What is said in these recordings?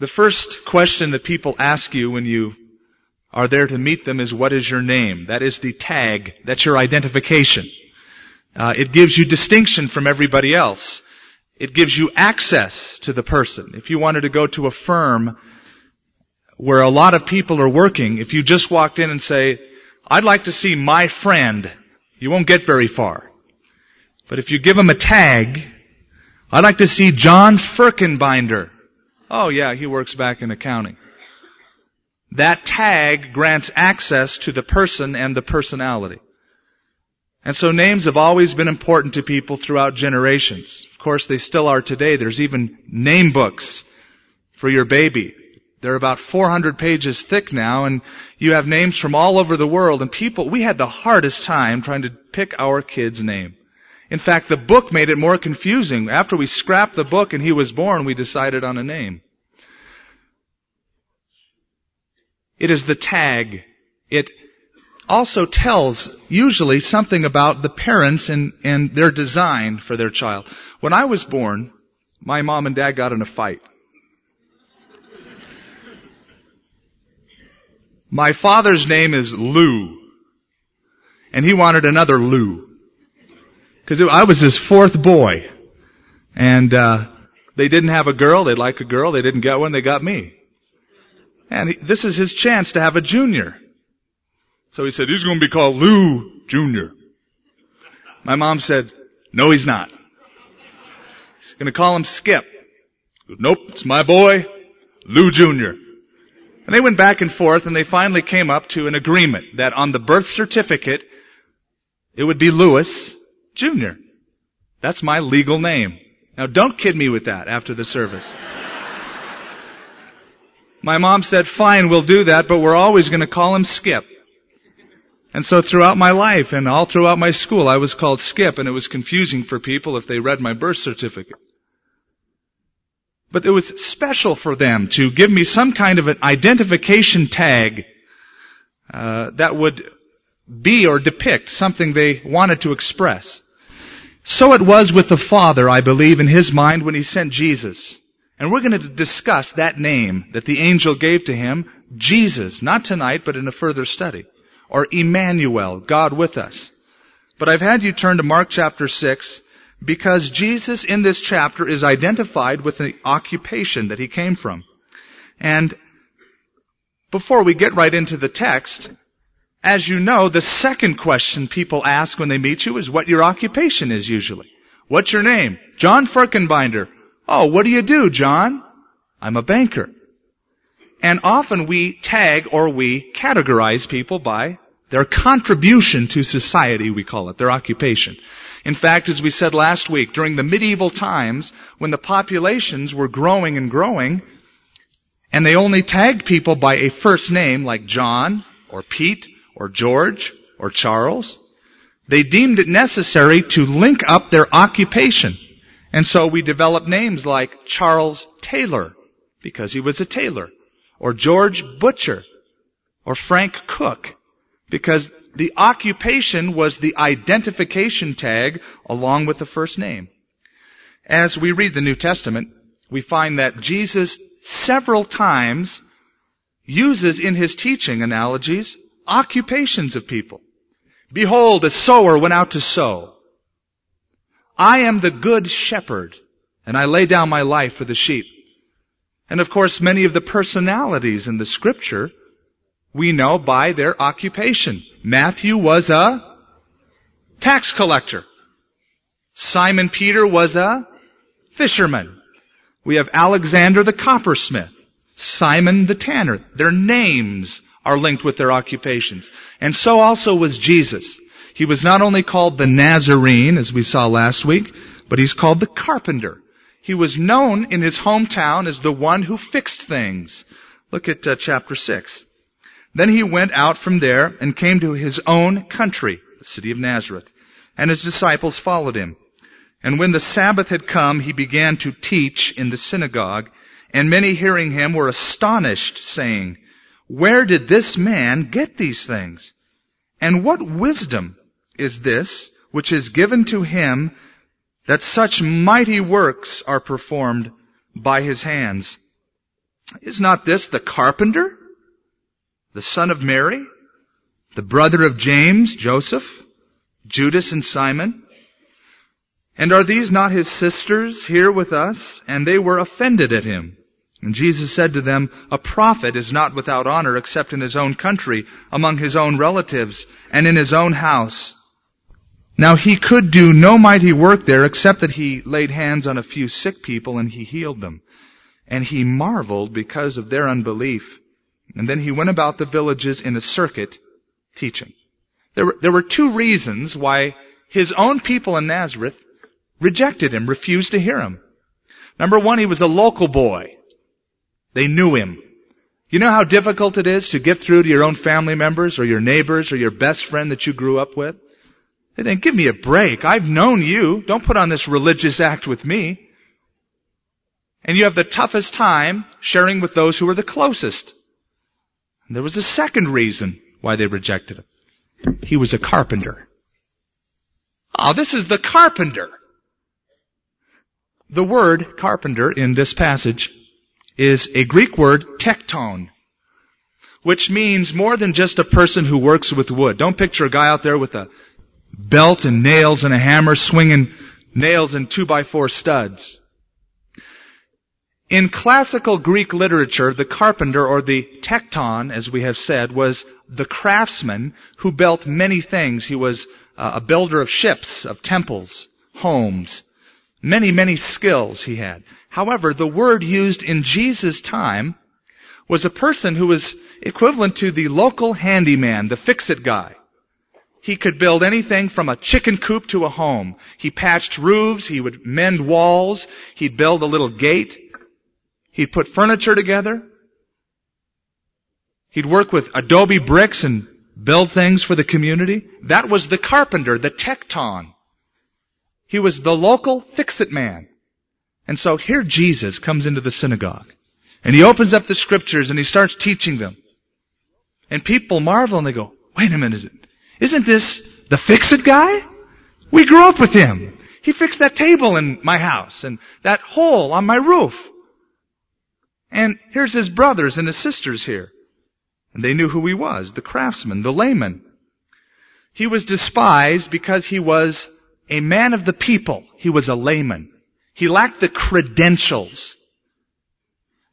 The first question that people ask you when you are there to meet them is what is your name? That is the tag. That's your identification. Uh, it gives you distinction from everybody else. It gives you access to the person. If you wanted to go to a firm where a lot of people are working, if you just walked in and say, I'd like to see my friend, you won't get very far. But if you give them a tag, I'd like to see John Firkenbinder. Oh yeah, he works back in accounting. That tag grants access to the person and the personality. And so names have always been important to people throughout generations. Of course, they still are today. There's even name books for your baby. They're about 400 pages thick now, and you have names from all over the world, and people, we had the hardest time trying to pick our kid's name. In fact, the book made it more confusing. After we scrapped the book and he was born, we decided on a name. It is the tag. It also tells usually something about the parents and, and their design for their child. When I was born, my mom and dad got in a fight. My father's name is Lou. And he wanted another Lou. Cause I was his fourth boy. And, uh, they didn't have a girl, they'd like a girl, they didn't get one, they got me. And he, this is his chance to have a junior. So he said, he's going to be called Lou Jr. My mom said, no he's not. He's going to call him Skip. Goes, nope, it's my boy, Lou Jr. And they went back and forth and they finally came up to an agreement that on the birth certificate, it would be Lewis Jr. That's my legal name. Now don't kid me with that after the service. My mom said, fine, we'll do that, but we're always going to call him Skip. And so throughout my life and all throughout my school, I was called Skip and it was confusing for people if they read my birth certificate. But it was special for them to give me some kind of an identification tag uh, that would be or depict something they wanted to express. So it was with the Father, I believe, in His mind when He sent Jesus. And we're going to discuss that name that the angel gave to Him, Jesus, not tonight, but in a further study or Emmanuel, God with us. But I've had you turn to Mark chapter 6 because Jesus in this chapter is identified with the occupation that he came from. And before we get right into the text, as you know, the second question people ask when they meet you is what your occupation is usually. What's your name? John Firkenbinder. Oh, what do you do, John? I'm a banker. And often we tag or we categorize people by their contribution to society, we call it, their occupation. In fact, as we said last week, during the medieval times, when the populations were growing and growing, and they only tagged people by a first name like John, or Pete, or George, or Charles, they deemed it necessary to link up their occupation. And so we developed names like Charles Taylor, because he was a tailor or George Butcher or Frank Cook because the occupation was the identification tag along with the first name. As we read the New Testament, we find that Jesus several times uses in his teaching analogies occupations of people. Behold, a sower went out to sow. I am the good shepherd, and I lay down my life for the sheep. And of course, many of the personalities in the scripture we know by their occupation. Matthew was a tax collector. Simon Peter was a fisherman. We have Alexander the coppersmith. Simon the tanner. Their names are linked with their occupations. And so also was Jesus. He was not only called the Nazarene, as we saw last week, but he's called the carpenter. He was known in his hometown as the one who fixed things. Look at uh, chapter 6. Then he went out from there and came to his own country, the city of Nazareth, and his disciples followed him. And when the Sabbath had come, he began to teach in the synagogue, and many hearing him were astonished, saying, Where did this man get these things? And what wisdom is this which is given to him that such mighty works are performed by his hands. Is not this the carpenter? The son of Mary? The brother of James, Joseph, Judas and Simon? And are these not his sisters here with us? And they were offended at him. And Jesus said to them, A prophet is not without honor except in his own country, among his own relatives, and in his own house. Now he could do no mighty work there except that he laid hands on a few sick people and he healed them. And he marveled because of their unbelief. And then he went about the villages in a circuit teaching. There were, there were two reasons why his own people in Nazareth rejected him, refused to hear him. Number one, he was a local boy. They knew him. You know how difficult it is to get through to your own family members or your neighbors or your best friend that you grew up with? They think, give me a break. I've known you. Don't put on this religious act with me. And you have the toughest time sharing with those who are the closest. And there was a second reason why they rejected him. He was a carpenter. Oh, this is the carpenter. The word carpenter in this passage is a Greek word, tekton, which means more than just a person who works with wood. Don't picture a guy out there with a belt and nails and a hammer swinging nails and two by four studs. In classical Greek literature, the carpenter or the tekton, as we have said, was the craftsman who built many things. He was uh, a builder of ships, of temples, homes. Many, many skills he had. However, the word used in Jesus' time was a person who was equivalent to the local handyman, the fix-it guy. He could build anything from a chicken coop to a home. He patched roofs, he would mend walls, he'd build a little gate, he'd put furniture together, he'd work with adobe bricks and build things for the community. That was the carpenter, the tekton. He was the local fix-it man. And so here Jesus comes into the synagogue. And he opens up the scriptures and he starts teaching them. And people marvel and they go, wait a minute, isn't this the fix-it guy? We grew up with him. He fixed that table in my house and that hole on my roof. And here's his brothers and his sisters here. And they knew who he was, the craftsman, the layman. He was despised because he was a man of the people. He was a layman. He lacked the credentials.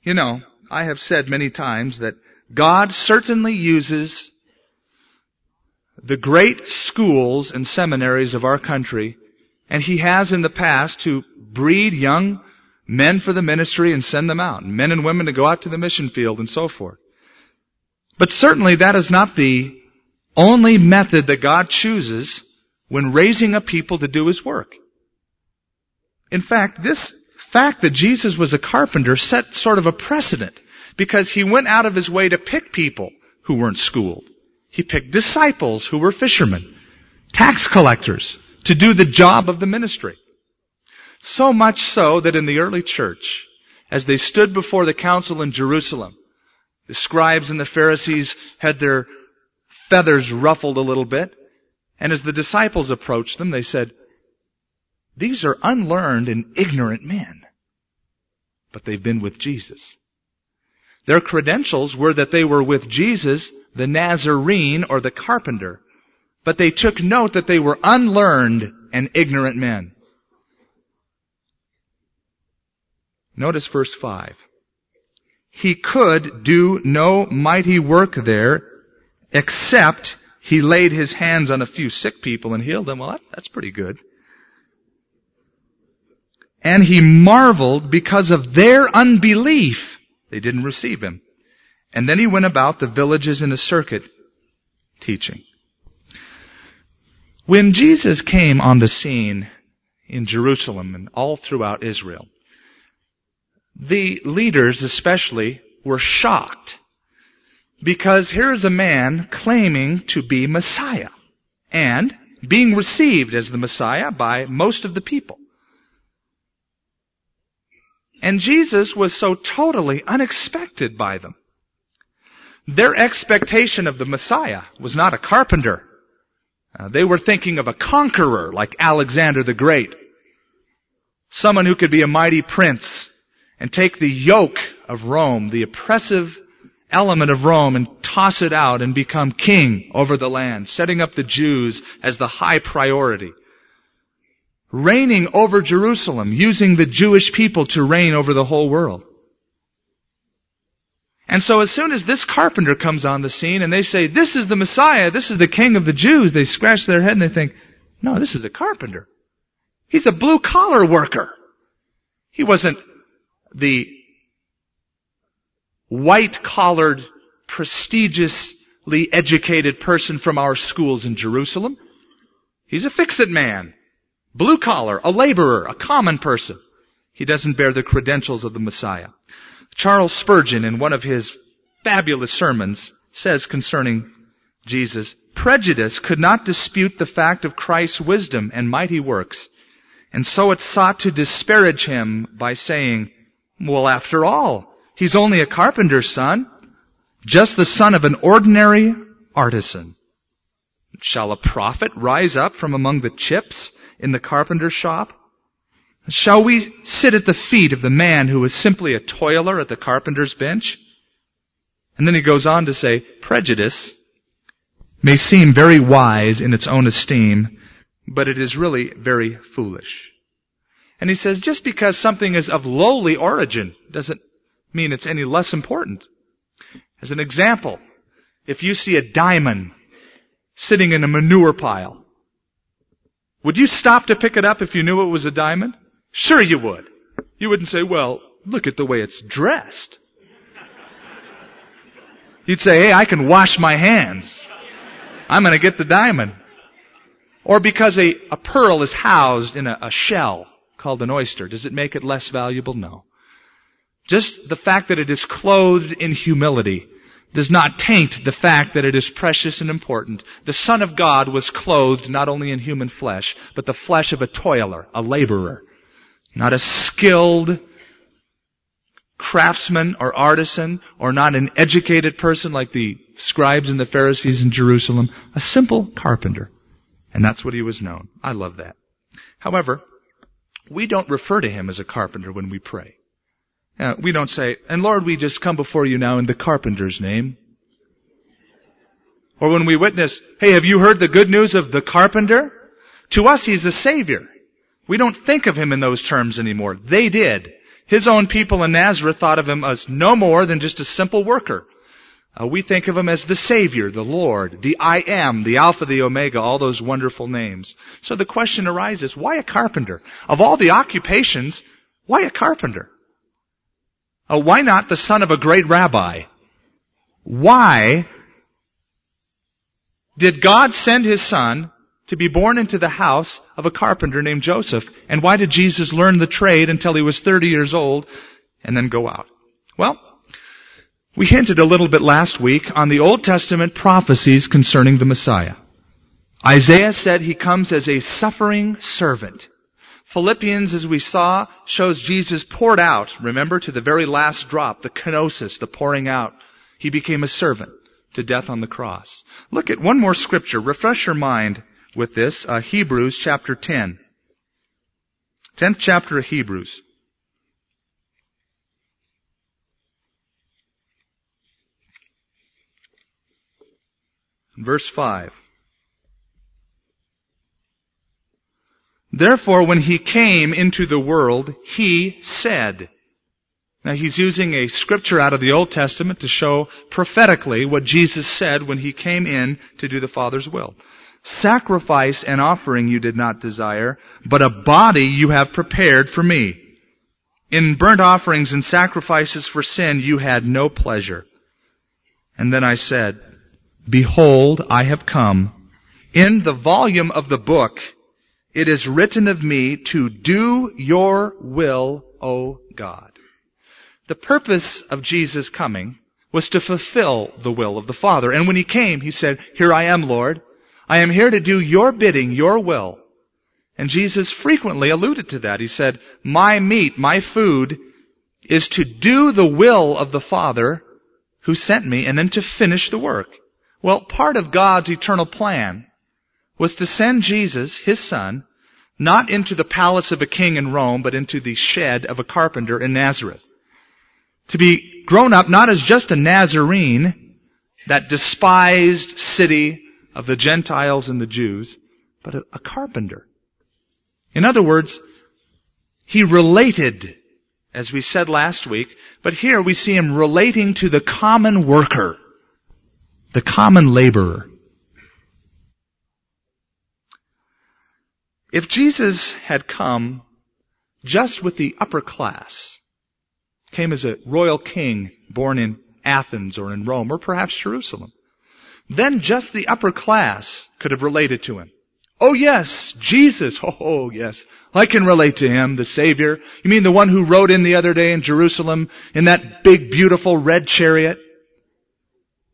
You know, I have said many times that God certainly uses the great schools and seminaries of our country, and He has in the past to breed young men for the ministry and send them out, and men and women to go out to the mission field and so forth. But certainly that is not the only method that God chooses when raising a people to do His work. In fact, this fact that Jesus was a carpenter set sort of a precedent because he went out of his way to pick people who weren't schooled. He picked disciples who were fishermen, tax collectors to do the job of the ministry. So much so that in the early church, as they stood before the council in Jerusalem, the scribes and the Pharisees had their feathers ruffled a little bit, and as the disciples approached them, they said, these are unlearned and ignorant men. But they've been with Jesus. Their credentials were that they were with Jesus, the Nazarene or the carpenter. But they took note that they were unlearned and ignorant men. Notice verse 5. He could do no mighty work there except he laid his hands on a few sick people and healed them. Well, that, that's pretty good. And he marveled because of their unbelief. They didn't receive him. And then he went about the villages in a circuit teaching. When Jesus came on the scene in Jerusalem and all throughout Israel, the leaders especially were shocked because here's a man claiming to be Messiah and being received as the Messiah by most of the people. And Jesus was so totally unexpected by them. Their expectation of the Messiah was not a carpenter. Uh, they were thinking of a conqueror like Alexander the Great. Someone who could be a mighty prince and take the yoke of Rome, the oppressive element of Rome, and toss it out and become king over the land, setting up the Jews as the high priority. Reigning over Jerusalem, using the Jewish people to reign over the whole world. And so as soon as this carpenter comes on the scene and they say, this is the Messiah, this is the King of the Jews, they scratch their head and they think, no, this is a carpenter. He's a blue collar worker. He wasn't the white collared, prestigiously educated person from our schools in Jerusalem. He's a fix-it man. Blue collar, a laborer, a common person. He doesn't bear the credentials of the Messiah. Charles Spurgeon, in one of his fabulous sermons, says concerning Jesus, prejudice could not dispute the fact of Christ's wisdom and mighty works, and so it sought to disparage him by saying, well, after all, he's only a carpenter's son, just the son of an ordinary artisan. Shall a prophet rise up from among the chips in the carpenter's shop? Shall we sit at the feet of the man who is simply a toiler at the carpenter's bench? And then he goes on to say, prejudice may seem very wise in its own esteem, but it is really very foolish. And he says, just because something is of lowly origin doesn't mean it's any less important. As an example, if you see a diamond sitting in a manure pile, would you stop to pick it up if you knew it was a diamond? Sure you would. You wouldn't say, well, look at the way it's dressed. You'd say, hey, I can wash my hands. I'm gonna get the diamond. Or because a, a pearl is housed in a, a shell called an oyster, does it make it less valuable? No. Just the fact that it is clothed in humility does not taint the fact that it is precious and important. The Son of God was clothed not only in human flesh, but the flesh of a toiler, a laborer. Not a skilled craftsman or artisan or not an educated person like the scribes and the Pharisees in Jerusalem. A simple carpenter. And that's what he was known. I love that. However, we don't refer to him as a carpenter when we pray. Uh, we don't say, and Lord, we just come before you now in the carpenter's name. Or when we witness, hey, have you heard the good news of the carpenter? To us, he's a savior. We don't think of him in those terms anymore. They did. His own people in Nazareth thought of him as no more than just a simple worker. Uh, we think of him as the Savior, the Lord, the I am, the Alpha, the Omega, all those wonderful names. So the question arises, why a carpenter? Of all the occupations, why a carpenter? Uh, why not the son of a great rabbi? Why did God send his son to be born into the house of a carpenter named Joseph. And why did Jesus learn the trade until he was 30 years old and then go out? Well, we hinted a little bit last week on the Old Testament prophecies concerning the Messiah. Isaiah said he comes as a suffering servant. Philippians, as we saw, shows Jesus poured out, remember, to the very last drop, the kenosis, the pouring out. He became a servant to death on the cross. Look at one more scripture. Refresh your mind with this, uh, Hebrews chapter 10. 10th chapter of Hebrews. Verse 5. Therefore, when he came into the world, he said, now he's using a scripture out of the Old Testament to show prophetically what Jesus said when he came in to do the Father's will. Sacrifice and offering you did not desire, but a body you have prepared for me. In burnt offerings and sacrifices for sin you had no pleasure. And then I said, Behold, I have come. In the volume of the book, it is written of me to do your will, O God. The purpose of Jesus coming was to fulfill the will of the Father. And when he came, he said, Here I am, Lord. I am here to do your bidding, your will. And Jesus frequently alluded to that. He said, my meat, my food is to do the will of the Father who sent me and then to finish the work. Well, part of God's eternal plan was to send Jesus, his son, not into the palace of a king in Rome, but into the shed of a carpenter in Nazareth. To be grown up not as just a Nazarene, that despised city of the Gentiles and the Jews, but a, a carpenter. In other words, he related, as we said last week, but here we see him relating to the common worker, the common laborer. If Jesus had come just with the upper class, came as a royal king born in Athens or in Rome or perhaps Jerusalem, then just the upper class could have related to him. Oh yes, Jesus. Oh, yes. I can relate to him, the Savior. You mean the one who rode in the other day in Jerusalem in that big beautiful red chariot?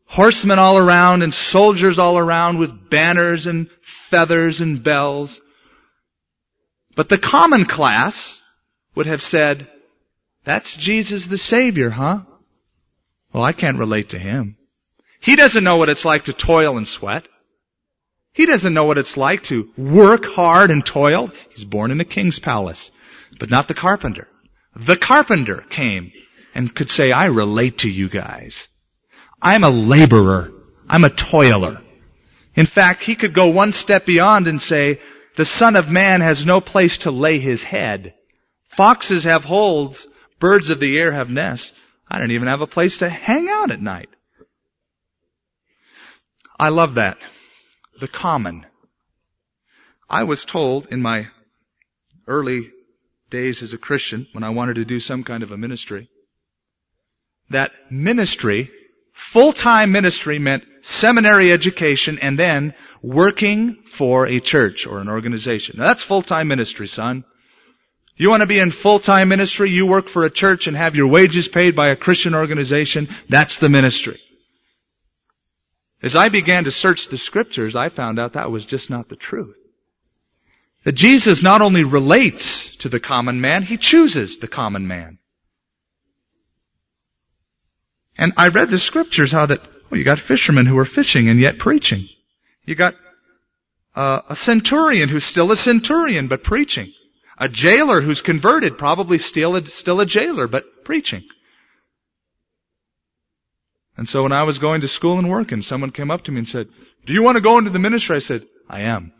Horsemen all around and soldiers all around with banners and feathers and bells. But the common class would have said, that's Jesus the Savior, huh? Well, I can't relate to him. He doesn't know what it's like to toil and sweat. He doesn't know what it's like to work hard and toil. He's born in the king's palace, but not the carpenter. The carpenter came and could say, I relate to you guys. I'm a laborer. I'm a toiler. In fact, he could go one step beyond and say, the son of man has no place to lay his head. Foxes have holes. Birds of the air have nests. I don't even have a place to hang out at night. I love that. The common. I was told in my early days as a Christian, when I wanted to do some kind of a ministry, that ministry, full-time ministry meant seminary education and then working for a church or an organization. Now that's full-time ministry, son. You want to be in full-time ministry, you work for a church and have your wages paid by a Christian organization, that's the ministry. As I began to search the scriptures, I found out that was just not the truth. That Jesus not only relates to the common man, he chooses the common man. And I read the scriptures how that, well, you got fishermen who are fishing and yet preaching. You got uh, a centurion who's still a centurion but preaching. A jailer who's converted, probably still a, still a jailer but preaching. And so when I was going to school and working, someone came up to me and said, do you want to go into the ministry? I said, I am.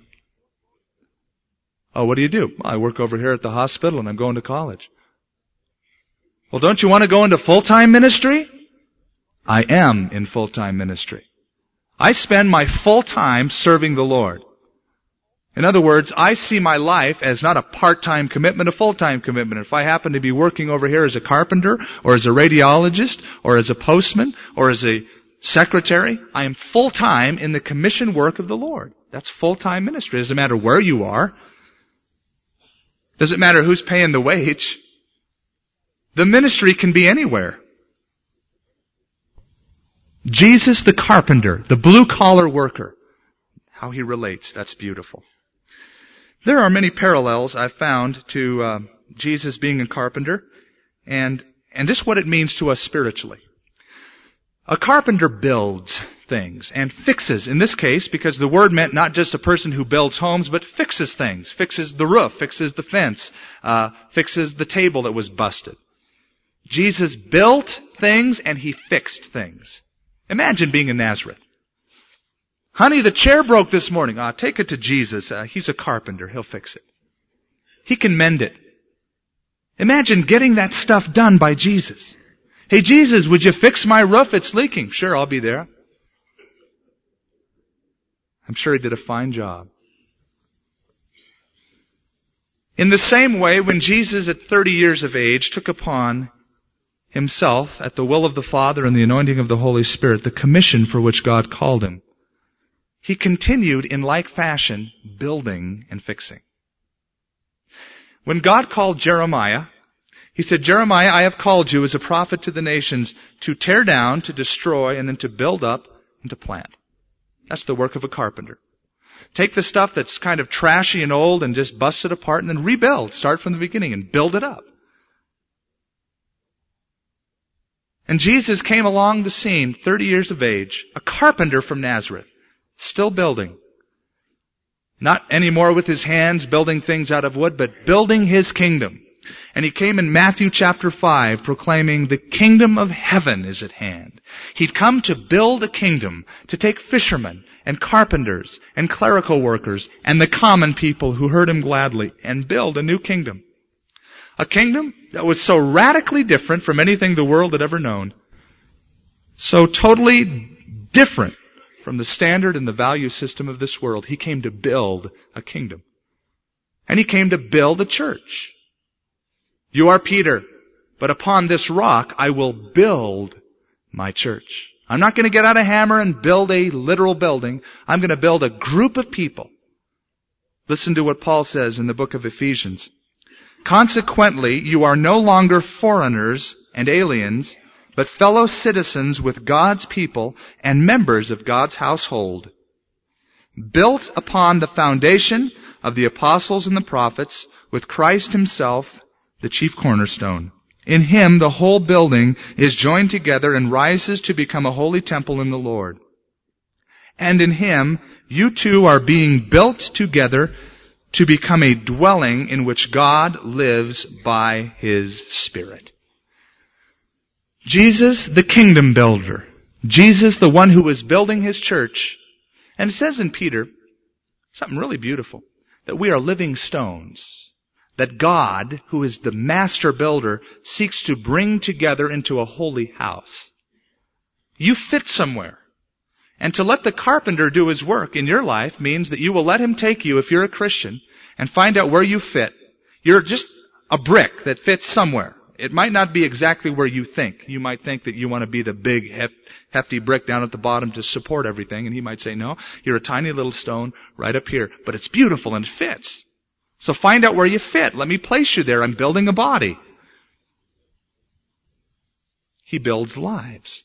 Oh, what do you do? Well, I work over here at the hospital and I'm going to college. Well, don't you want to go into full-time ministry? I am in full-time ministry. I spend my full time serving the Lord. In other words, I see my life as not a part-time commitment, a full-time commitment. If I happen to be working over here as a carpenter, or as a radiologist, or as a postman, or as a secretary, I am full-time in the commission work of the Lord. That's full-time ministry. It doesn't matter where you are. It doesn't matter who's paying the wage. The ministry can be anywhere. Jesus the carpenter, the blue collar worker. How he relates, that's beautiful. There are many parallels I've found to uh, Jesus being a carpenter and, and just what it means to us spiritually. A carpenter builds things and fixes, in this case, because the word meant not just a person who builds homes, but fixes things. Fixes the roof, fixes the fence, uh, fixes the table that was busted. Jesus built things and he fixed things. Imagine being in Nazareth. Honey, the chair broke this morning. Ah, take it to Jesus. Uh, he's a carpenter. He'll fix it. He can mend it. Imagine getting that stuff done by Jesus. Hey Jesus, would you fix my roof? It's leaking. Sure, I'll be there. I'm sure he did a fine job. In the same way, when Jesus at 30 years of age took upon himself, at the will of the Father and the anointing of the Holy Spirit, the commission for which God called him. He continued in like fashion, building and fixing. When God called Jeremiah, he said, Jeremiah, I have called you as a prophet to the nations to tear down, to destroy, and then to build up and to plant. That's the work of a carpenter. Take the stuff that's kind of trashy and old and just bust it apart and then rebuild. Start from the beginning and build it up. And Jesus came along the scene, 30 years of age, a carpenter from Nazareth, still building. Not anymore with his hands building things out of wood, but building his kingdom. And he came in Matthew chapter 5 proclaiming the kingdom of heaven is at hand. He'd come to build a kingdom, to take fishermen and carpenters and clerical workers and the common people who heard him gladly and build a new kingdom. A kingdom that was so radically different from anything the world had ever known. So totally different from the standard and the value system of this world. He came to build a kingdom. And he came to build a church. You are Peter, but upon this rock I will build my church. I'm not going to get out a hammer and build a literal building. I'm going to build a group of people. Listen to what Paul says in the book of Ephesians. Consequently, you are no longer foreigners and aliens, but fellow citizens with God's people and members of God's household. Built upon the foundation of the apostles and the prophets, with Christ himself, the chief cornerstone. In him the whole building is joined together and rises to become a holy temple in the Lord. And in him you too are being built together to become a dwelling in which God lives by his Spirit. Jesus, the kingdom builder. Jesus, the one who was building his church. And it says in Peter, something really beautiful, that we are living stones that God, who is the master builder, seeks to bring together into a holy house. You fit somewhere. And to let the carpenter do his work in your life means that you will let him take you, if you're a Christian, and find out where you fit. You're just a brick that fits somewhere. It might not be exactly where you think. You might think that you want to be the big, hefty brick down at the bottom to support everything, and he might say, no, you're a tiny little stone right up here, but it's beautiful and it fits. So find out where you fit. Let me place you there. I'm building a body. He builds lives.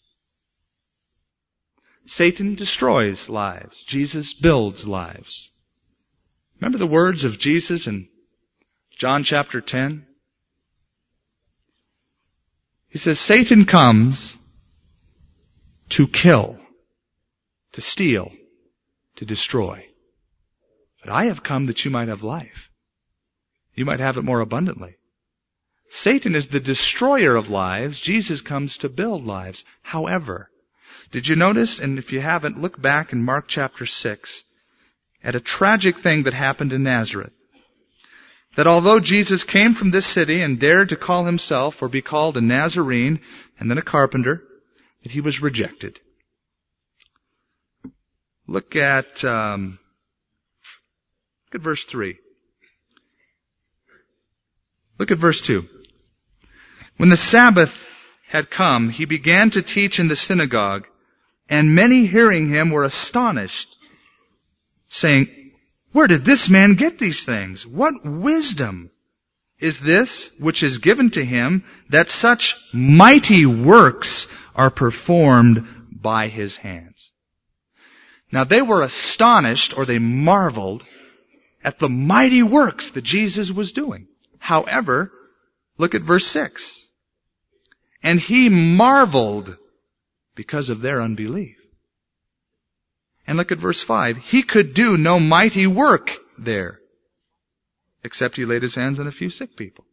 Satan destroys lives. Jesus builds lives. Remember the words of Jesus in John chapter 10? He says, Satan comes to kill, to steal, to destroy. But I have come that you might have life. You might have it more abundantly. Satan is the destroyer of lives. Jesus comes to build lives. However, did you notice, and if you haven't, look back in Mark chapter 6 at a tragic thing that happened in Nazareth. That although Jesus came from this city and dared to call himself or be called a Nazarene and then a carpenter, that he was rejected. Look at, um, look at verse 3. Look at verse 2. When the Sabbath had come, he began to teach in the synagogue, and many hearing him were astonished, saying, Where did this man get these things? What wisdom is this which is given to him that such mighty works are performed by his hands? Now they were astonished, or they marveled, at the mighty works that Jesus was doing. However, look at verse 6. And he marveled because of their unbelief. And look at verse 5. He could do no mighty work there, except he laid his hands on a few sick people.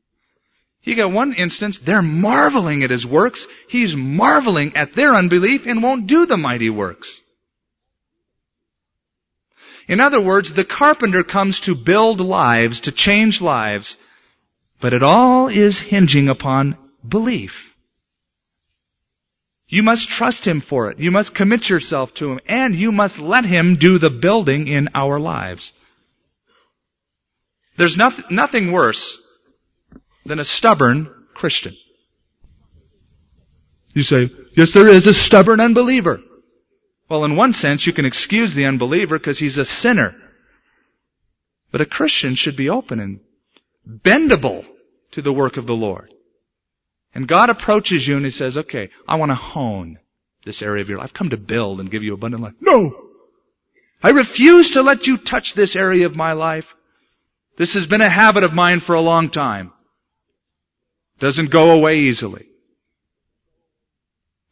You got one instance, they're marveling at his works. He's marveling at their unbelief and won't do the mighty works. In other words, the carpenter comes to build lives, to change lives, but it all is hinging upon belief. You must trust Him for it. You must commit yourself to Him. And you must let Him do the building in our lives. There's nothing, nothing worse than a stubborn Christian. You say, yes there is a stubborn unbeliever. Well, in one sense, you can excuse the unbeliever because he's a sinner. But a Christian should be open and bendable to the work of the Lord. And God approaches you and He says, okay, I want to hone this area of your life. I've come to build and give you abundant life. No! I refuse to let you touch this area of my life. This has been a habit of mine for a long time. Doesn't go away easily.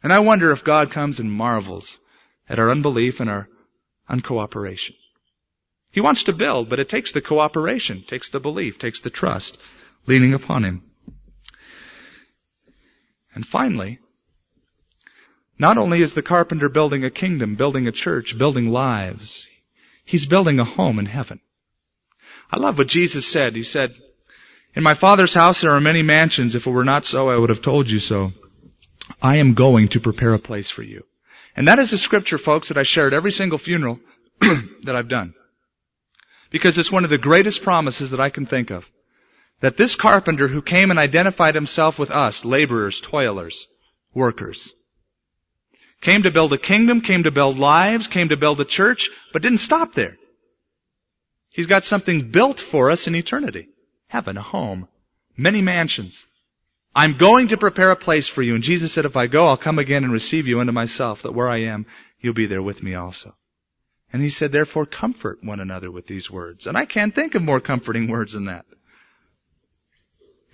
And I wonder if God comes and marvels at our unbelief and our uncooperation. He wants to build, but it takes the cooperation, takes the belief, takes the trust, leaning upon Him. And finally, not only is the carpenter building a kingdom, building a church, building lives, he's building a home in heaven. I love what Jesus said. He said, in my Father's house there are many mansions. If it were not so, I would have told you so. I am going to prepare a place for you. And that is a scripture, folks, that I share at every single funeral that I've done. Because it's one of the greatest promises that I can think of. That this carpenter who came and identified himself with us, laborers, toilers, workers, came to build a kingdom, came to build lives, came to build a church, but didn't stop there. He's got something built for us in eternity. Heaven, a home, many mansions. I'm going to prepare a place for you. And Jesus said, if I go, I'll come again and receive you unto myself, that where I am, you'll be there with me also. And he said, therefore comfort one another with these words. And I can't think of more comforting words than that.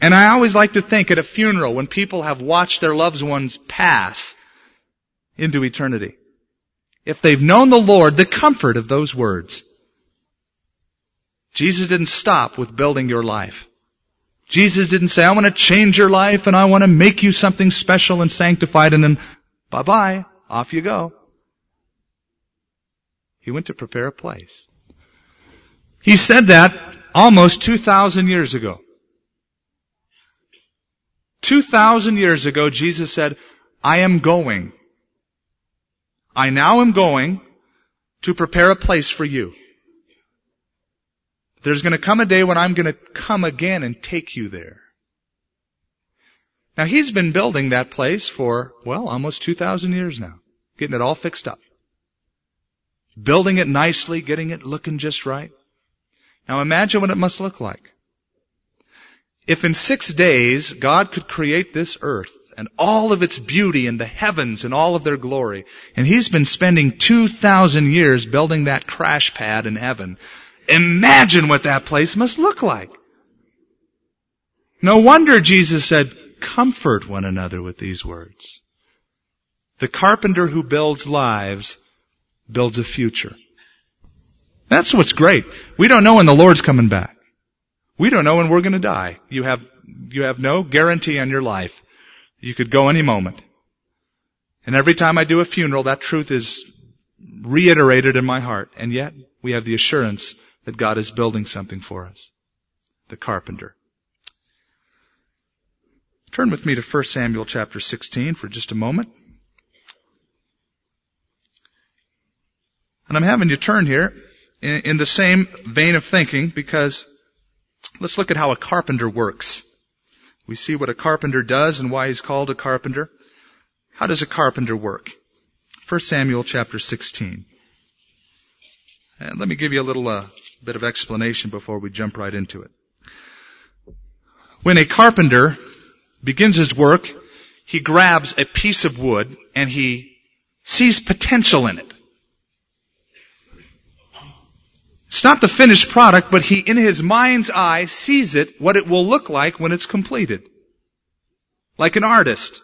And I always like to think at a funeral when people have watched their loved ones pass into eternity. If they've known the Lord, the comfort of those words. Jesus didn't stop with building your life. Jesus didn't say, I want to change your life and I want to make you something special and sanctified and then bye bye, off you go. He went to prepare a place. He said that almost 2,000 years ago. 2,000 years ago, Jesus said, I am going. I now am going to prepare a place for you. There's going to come a day when I'm going to come again and take you there. Now he's been building that place for, well, almost 2,000 years now. Getting it all fixed up building it nicely, getting it looking just right. Now imagine what it must look like. If in six days God could create this earth and all of its beauty and the heavens and all of their glory, and He's been spending 2,000 years building that crash pad in heaven, imagine what that place must look like. No wonder Jesus said, comfort one another with these words. The carpenter who builds lives builds a future. That's what's great. We don't know when the Lord's coming back. We don't know when we're going to die. You have, you have no guarantee on your life. You could go any moment. And every time I do a funeral, that truth is reiterated in my heart. And yet, we have the assurance that God is building something for us. The carpenter. Turn with me to 1 Samuel chapter 16 for just a moment. And I'm having you turn here in, in the same vein of thinking because let's look at how a carpenter works. We see what a carpenter does and why he's called a carpenter. How does a carpenter work? 1 Samuel chapter 16. And let me give you a little uh, bit of explanation before we jump right into it. When a carpenter begins his work, he grabs a piece of wood and he sees potential in it. It's not the finished product, but he, in his mind's eye, sees it, what it will look like when it's completed. Like an artist.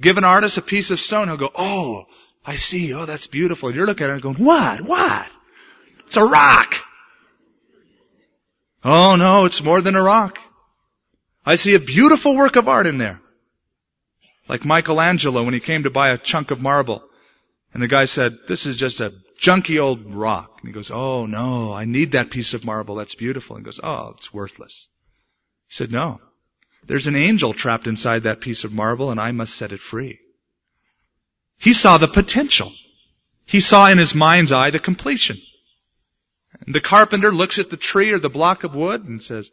Give an artist a piece of stone, he'll go, oh, I see, oh, that's beautiful. And you're looking at it and going, what? What? It's a rock. Oh no, it's more than a rock. I see a beautiful work of art in there. Like Michelangelo when he came to buy a chunk of marble. And the guy said, this is just a junky old rock. And he goes, oh no, I need that piece of marble. That's beautiful. And he goes, oh, it's worthless. He said, no. There's an angel trapped inside that piece of marble and I must set it free. He saw the potential. He saw in his mind's eye the completion. And the carpenter looks at the tree or the block of wood and says,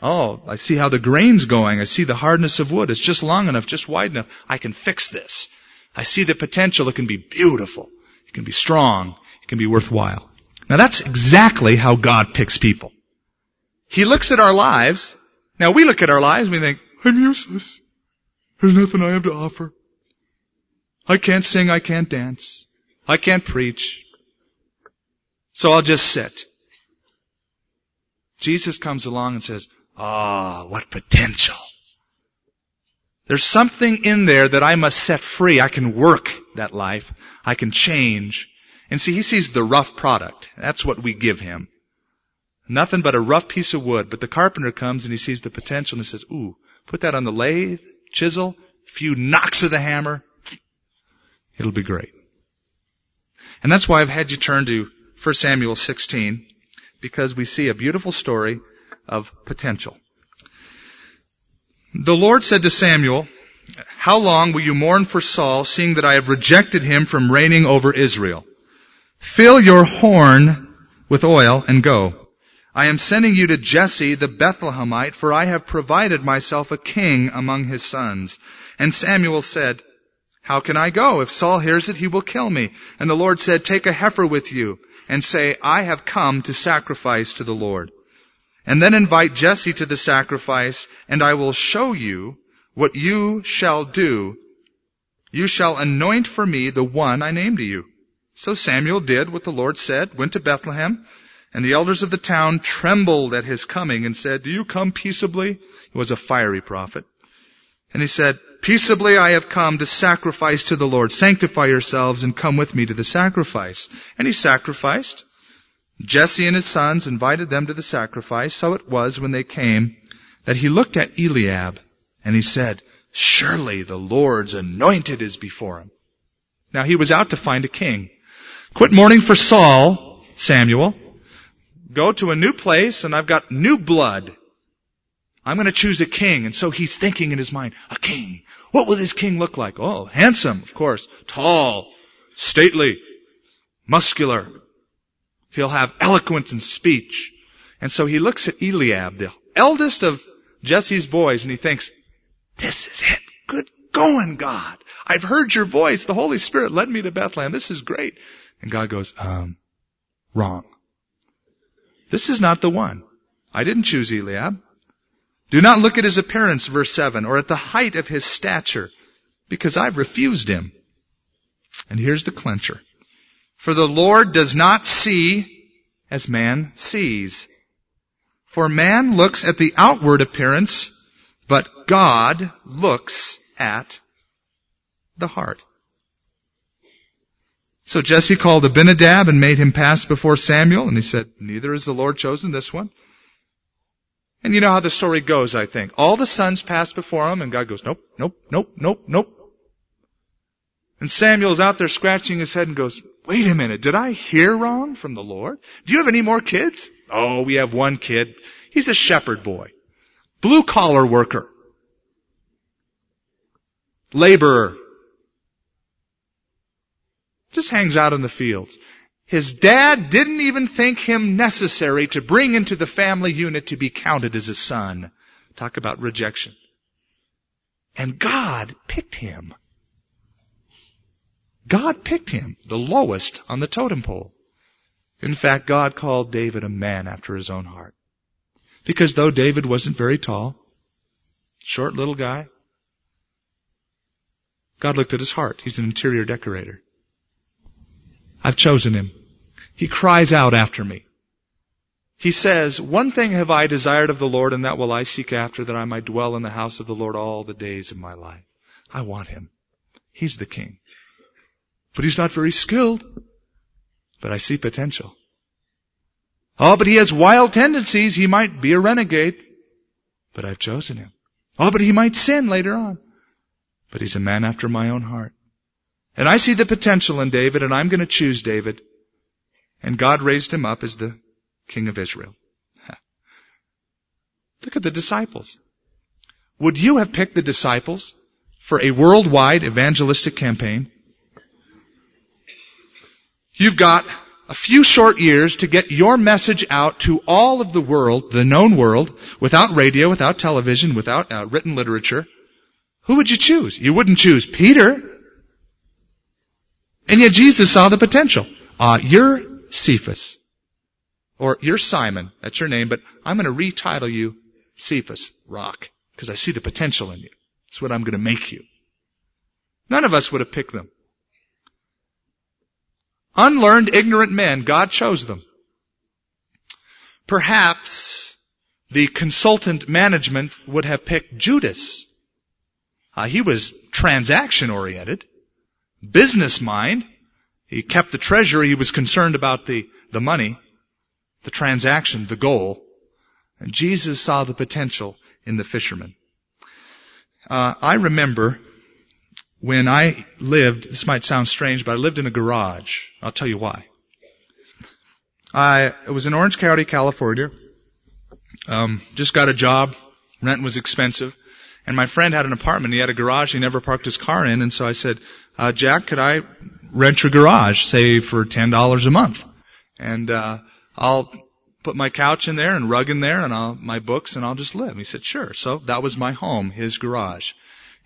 Oh, I see how the grain's going. I see the hardness of wood. It's just long enough, just wide enough. I can fix this. I see the potential. It can be beautiful. It can be strong can be worthwhile. Now that's exactly how God picks people. He looks at our lives. Now we look at our lives and we think, I'm useless. There's nothing I have to offer. I can't sing, I can't dance. I can't preach. So I'll just sit. Jesus comes along and says, ah, what potential. There's something in there that I must set free. I can work that life. I can change. And see, he sees the rough product. That's what we give him. Nothing but a rough piece of wood. But the carpenter comes and he sees the potential and he says, ooh, put that on the lathe, chisel, a few knocks of the hammer, it'll be great. And that's why I've had you turn to 1 Samuel 16, because we see a beautiful story of potential. The Lord said to Samuel, How long will you mourn for Saul, seeing that I have rejected him from reigning over Israel? Fill your horn with oil and go. I am sending you to Jesse the Bethlehemite, for I have provided myself a king among his sons. And Samuel said, How can I go? If Saul hears it, he will kill me. And the Lord said, Take a heifer with you, and say, I have come to sacrifice to the Lord. And then invite Jesse to the sacrifice, and I will show you what you shall do. You shall anoint for me the one I name to you. So Samuel did what the Lord said, went to Bethlehem, and the elders of the town trembled at his coming and said, Do you come peaceably? He was a fiery prophet. And he said, Peaceably I have come to sacrifice to the Lord. Sanctify yourselves and come with me to the sacrifice. And he sacrificed. Jesse and his sons invited them to the sacrifice. So it was when they came that he looked at Eliab and he said, Surely the Lord's anointed is before him. Now he was out to find a king. Quit mourning for Saul, Samuel. Go to a new place and I've got new blood. I'm going to choose a king. And so he's thinking in his mind, a king. What will this king look like? Oh, handsome, of course. Tall, stately, muscular, He'll have eloquence in speech. And so he looks at Eliab, the eldest of Jesse's boys, and he thinks, this is it. Good going, God. I've heard your voice. The Holy Spirit led me to Bethlehem. This is great. And God goes, um, wrong. This is not the one. I didn't choose Eliab. Do not look at his appearance, verse 7, or at the height of his stature, because I've refused him. And here's the clincher. For the Lord does not see as man sees. For man looks at the outward appearance, but God looks at the heart. So Jesse called Abinadab and made him pass before Samuel, and he said, neither is the Lord chosen this one. And you know how the story goes, I think. All the sons pass before him, and God goes, nope, nope, nope, nope, nope. And Samuel's out there scratching his head and goes, wait a minute, did I hear wrong from the Lord? Do you have any more kids? Oh, we have one kid. He's a shepherd boy. Blue collar worker. Laborer. Just hangs out in the fields. His dad didn't even think him necessary to bring into the family unit to be counted as a son. Talk about rejection. And God picked him. God picked him, the lowest on the totem pole. In fact, God called David a man after his own heart. Because though David wasn't very tall, short little guy, God looked at his heart. He's an interior decorator. I've chosen him. He cries out after me. He says, one thing have I desired of the Lord and that will I seek after that I might dwell in the house of the Lord all the days of my life. I want him. He's the king. But he's not very skilled. But I see potential. Oh, but he has wild tendencies. He might be a renegade. But I've chosen him. Oh, but he might sin later on. But he's a man after my own heart. And I see the potential in David and I'm going to choose David. And God raised him up as the king of Israel. Look at the disciples. Would you have picked the disciples for a worldwide evangelistic campaign? You've got a few short years to get your message out to all of the world, the known world, without radio, without television, without uh, written literature. Who would you choose? You wouldn't choose Peter. And yet Jesus saw the potential. Uh, you're Cephas. Or you're Simon. That's your name, but I'm going to retitle you Cephas, rock, because I see the potential in you. That's what I'm going to make you. None of us would have picked them. Unlearned, ignorant men, God chose them. Perhaps the consultant management would have picked Judas. Uh, he was transaction oriented, business mind. He kept the treasury. He was concerned about the, the money, the transaction, the goal. And Jesus saw the potential in the fishermen. Uh, I remember when I lived, this might sound strange, but I lived in a garage. I'll tell you why. I was in Orange County, California. Um, just got a job. Rent was expensive. And my friend had an apartment. He had a garage he never parked his car in. And so I said, uh, Jack, could I rent your garage, say for $10 a month? And, uh, I'll put my couch in there and rug in there and I'll, my books and I'll just live. He said, sure. So that was my home, his garage.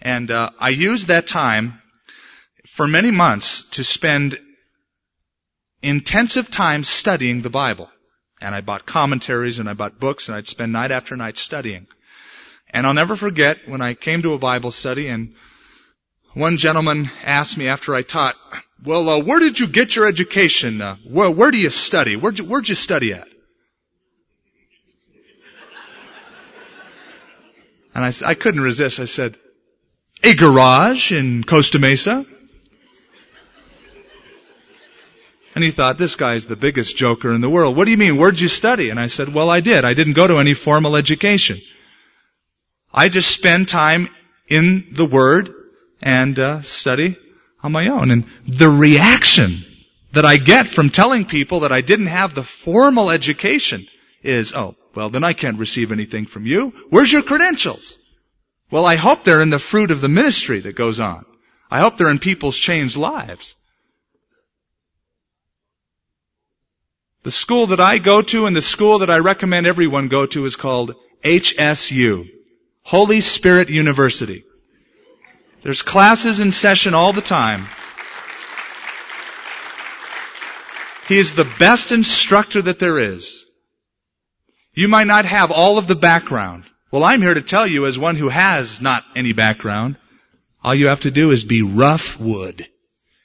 And, uh, I used that time for many months to spend intensive time studying the Bible. And I bought commentaries and I bought books and I'd spend night after night studying. And I'll never forget when I came to a Bible study and one gentleman asked me after I taught, well, uh, where did you get your education? Uh, where, where do you study? Where'd you, where'd you study at? And I, I couldn't resist. I said, a garage in Costa Mesa. And he thought, this guy's the biggest joker in the world. What do you mean? Where'd you study? And I said, well, I did. I didn't go to any formal education. I just spend time in the Word and uh, study on my own. And the reaction that I get from telling people that I didn't have the formal education is, oh, well, then I can't receive anything from you. Where's your credentials? Well, I hope they're in the fruit of the ministry that goes on. I hope they're in people's changed lives. The school that I go to and the school that I recommend everyone go to is called HSU. Holy Spirit University. There's classes in session all the time. He is the best instructor that there is. You might not have all of the background. Well, I'm here to tell you as one who has not any background, all you have to do is be rough wood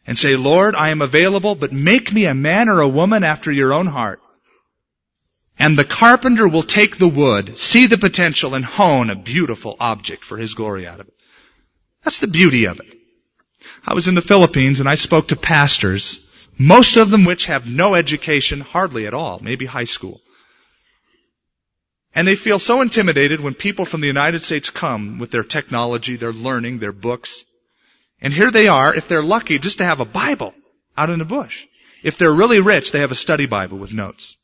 and say, Lord, I am available, but make me a man or a woman after your own heart. And the carpenter will take the wood, see the potential, and hone a beautiful object for his glory out of it. That's the beauty of it. I was in the Philippines and I spoke to pastors, most of them which have no education, hardly at all, maybe high school. And they feel so intimidated when people from the United States come with their technology, their learning, their books, and here they are, if they're lucky, just to have a Bible out in the bush. If they're really rich, they have a study Bible with notes.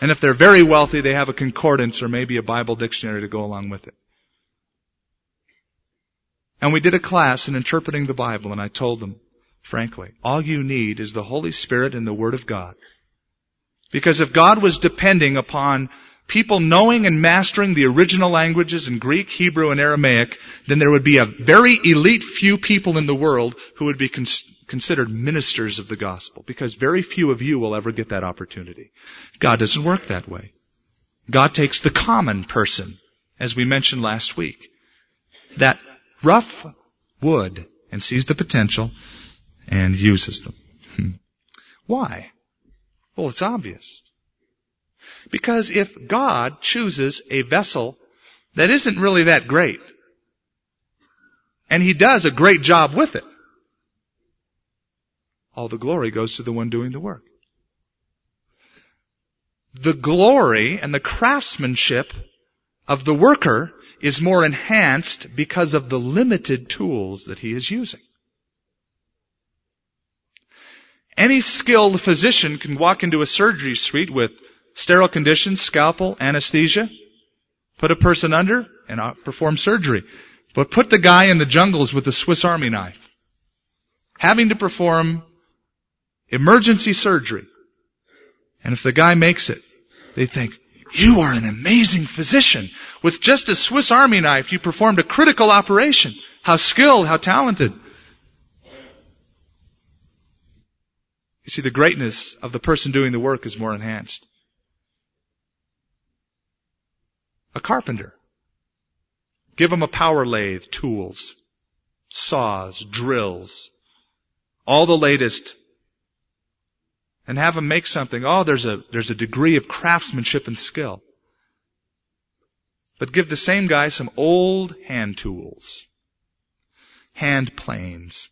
And if they're very wealthy, they have a concordance or maybe a Bible dictionary to go along with it. And we did a class in interpreting the Bible and I told them, frankly, all you need is the Holy Spirit and the Word of God. Because if God was depending upon people knowing and mastering the original languages in Greek, Hebrew, and Aramaic, then there would be a very elite few people in the world who would be cons- considered ministers of the gospel, because very few of you will ever get that opportunity. God doesn't work that way. God takes the common person, as we mentioned last week, that rough wood, and sees the potential and uses them. Hmm. Why? Well, it's obvious. Because if God chooses a vessel that isn't really that great, and He does a great job with it, all the glory goes to the one doing the work. The glory and the craftsmanship of the worker is more enhanced because of the limited tools that he is using. Any skilled physician can walk into a surgery suite with sterile conditions, scalpel, anesthesia, put a person under, and uh, perform surgery. But put the guy in the jungles with a Swiss Army knife, having to perform emergency surgery. And if the guy makes it, they think, you are an amazing physician. With just a Swiss Army knife, you performed a critical operation. How skilled, how talented. You see, the greatness of the person doing the work is more enhanced. A carpenter. Give him a power lathe, tools, saws, drills, all the latest, and have him make something. Oh, there's a, there's a degree of craftsmanship and skill. But give the same guy some old hand tools, hand planes,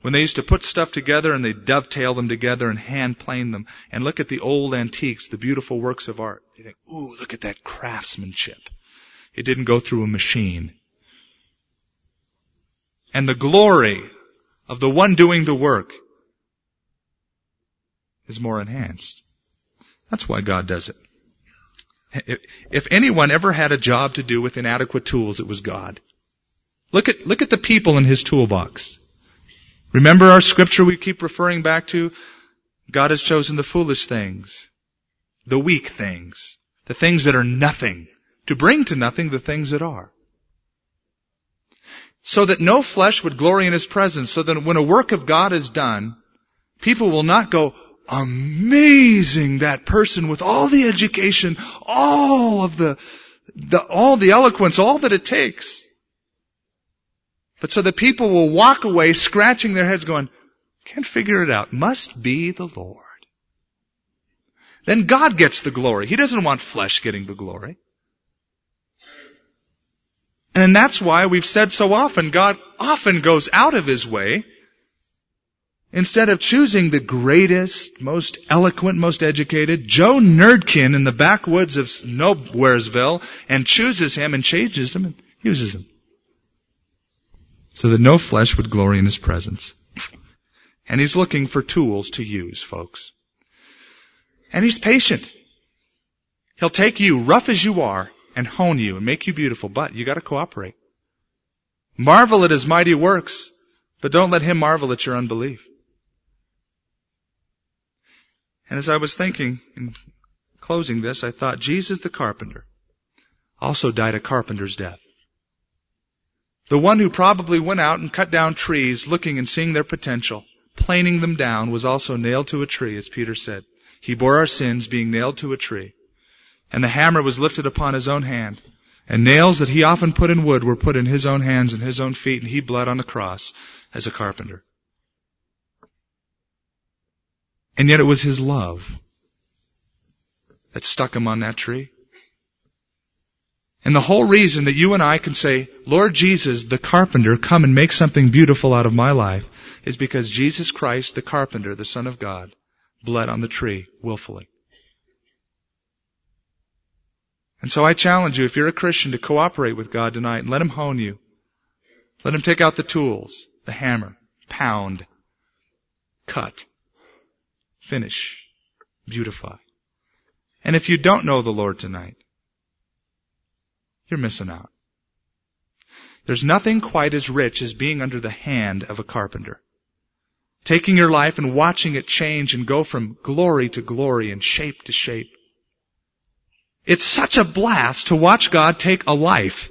when they used to put stuff together and they dovetail them together and hand plane them and look at the old antiques, the beautiful works of art. You think, ooh, look at that craftsmanship. It didn't go through a machine. and the glory of the one doing the work is more enhanced. That's why God does it. If anyone ever had a job to do with inadequate tools, it was God. Look at, look at the people in his toolbox. Remember our scripture we keep referring back to? God has chosen the foolish things, the weak things, the things that are nothing, to bring to nothing the things that are. So that no flesh would glory in his presence, so that when a work of God is done, people will not go, amazing that person with all the education, all of the, the, all the eloquence, all that it takes. But so the people will walk away scratching their heads going, can't figure it out. Must be the Lord. Then God gets the glory. He doesn't want flesh getting the glory. And that's why we've said so often, God often goes out of His way Instead of choosing the greatest, most eloquent, most educated, Joe Nerdkin in the backwoods of Nowheresville and chooses him and changes him and uses him. So that no flesh would glory in his presence. And he's looking for tools to use, folks. And he's patient. He'll take you, rough as you are, and hone you and make you beautiful, but you gotta cooperate. Marvel at his mighty works, but don't let him marvel at your unbelief. And as I was thinking in closing this, I thought Jesus the carpenter also died a carpenter's death. The one who probably went out and cut down trees looking and seeing their potential, planing them down, was also nailed to a tree, as Peter said. He bore our sins being nailed to a tree. And the hammer was lifted upon his own hand. And nails that he often put in wood were put in his own hands and his own feet, and he bled on the cross as a carpenter. And yet it was his love that stuck him on that tree. And the whole reason that you and I can say, Lord Jesus, the carpenter, come and make something beautiful out of my life, is because Jesus Christ, the carpenter, the Son of God, bled on the tree willfully. And so I challenge you, if you're a Christian, to cooperate with God tonight and let Him hone you. Let Him take out the tools, the hammer, pound, cut finish, beautify. And if you don't know the Lord tonight, you're missing out. There's nothing quite as rich as being under the hand of a carpenter. Taking your life and watching it change and go from glory to glory and shape to shape. It's such a blast to watch God take a life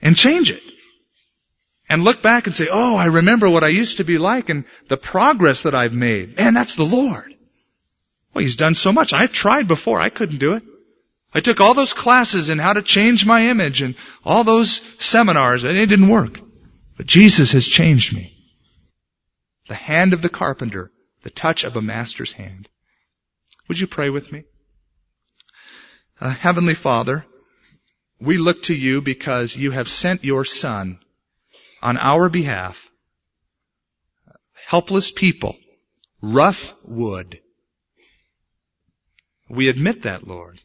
and change it. And look back and say, oh, I remember what I used to be like and the progress that I've made. Man, that's the Lord. Well, he's done so much. I tried before. I couldn't do it. I took all those classes in how to change my image and all those seminars and it didn't work. But Jesus has changed me. The hand of the carpenter, the touch of a master's hand. Would you pray with me? Uh, Heavenly Father, we look to you because you have sent your son on our behalf. Helpless people, rough wood, we admit that, Lord.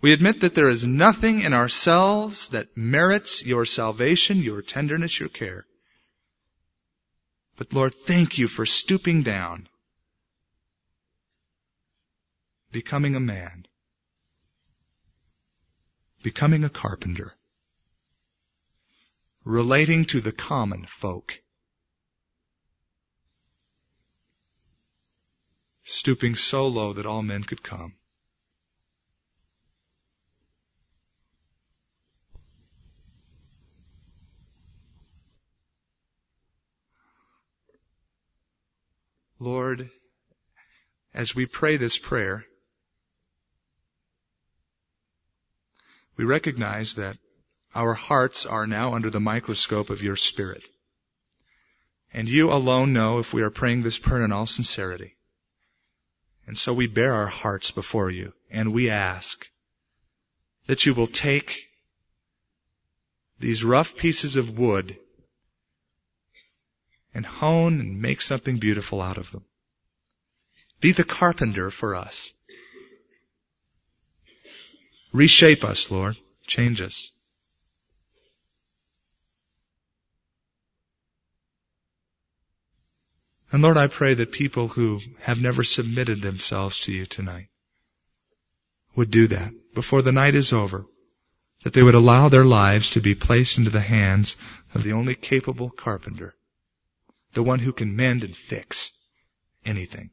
We admit that there is nothing in ourselves that merits your salvation, your tenderness, your care. But Lord, thank you for stooping down, becoming a man, becoming a carpenter, relating to the common folk. Stooping so low that all men could come. Lord, as we pray this prayer, we recognize that our hearts are now under the microscope of your Spirit. And you alone know if we are praying this prayer in all sincerity. And so we bare our hearts before you and we ask that you will take these rough pieces of wood and hone and make something beautiful out of them. Be the carpenter for us. Reshape us, Lord. Change us. And Lord, I pray that people who have never submitted themselves to you tonight would do that before the night is over. That they would allow their lives to be placed into the hands of the only capable carpenter. The one who can mend and fix anything.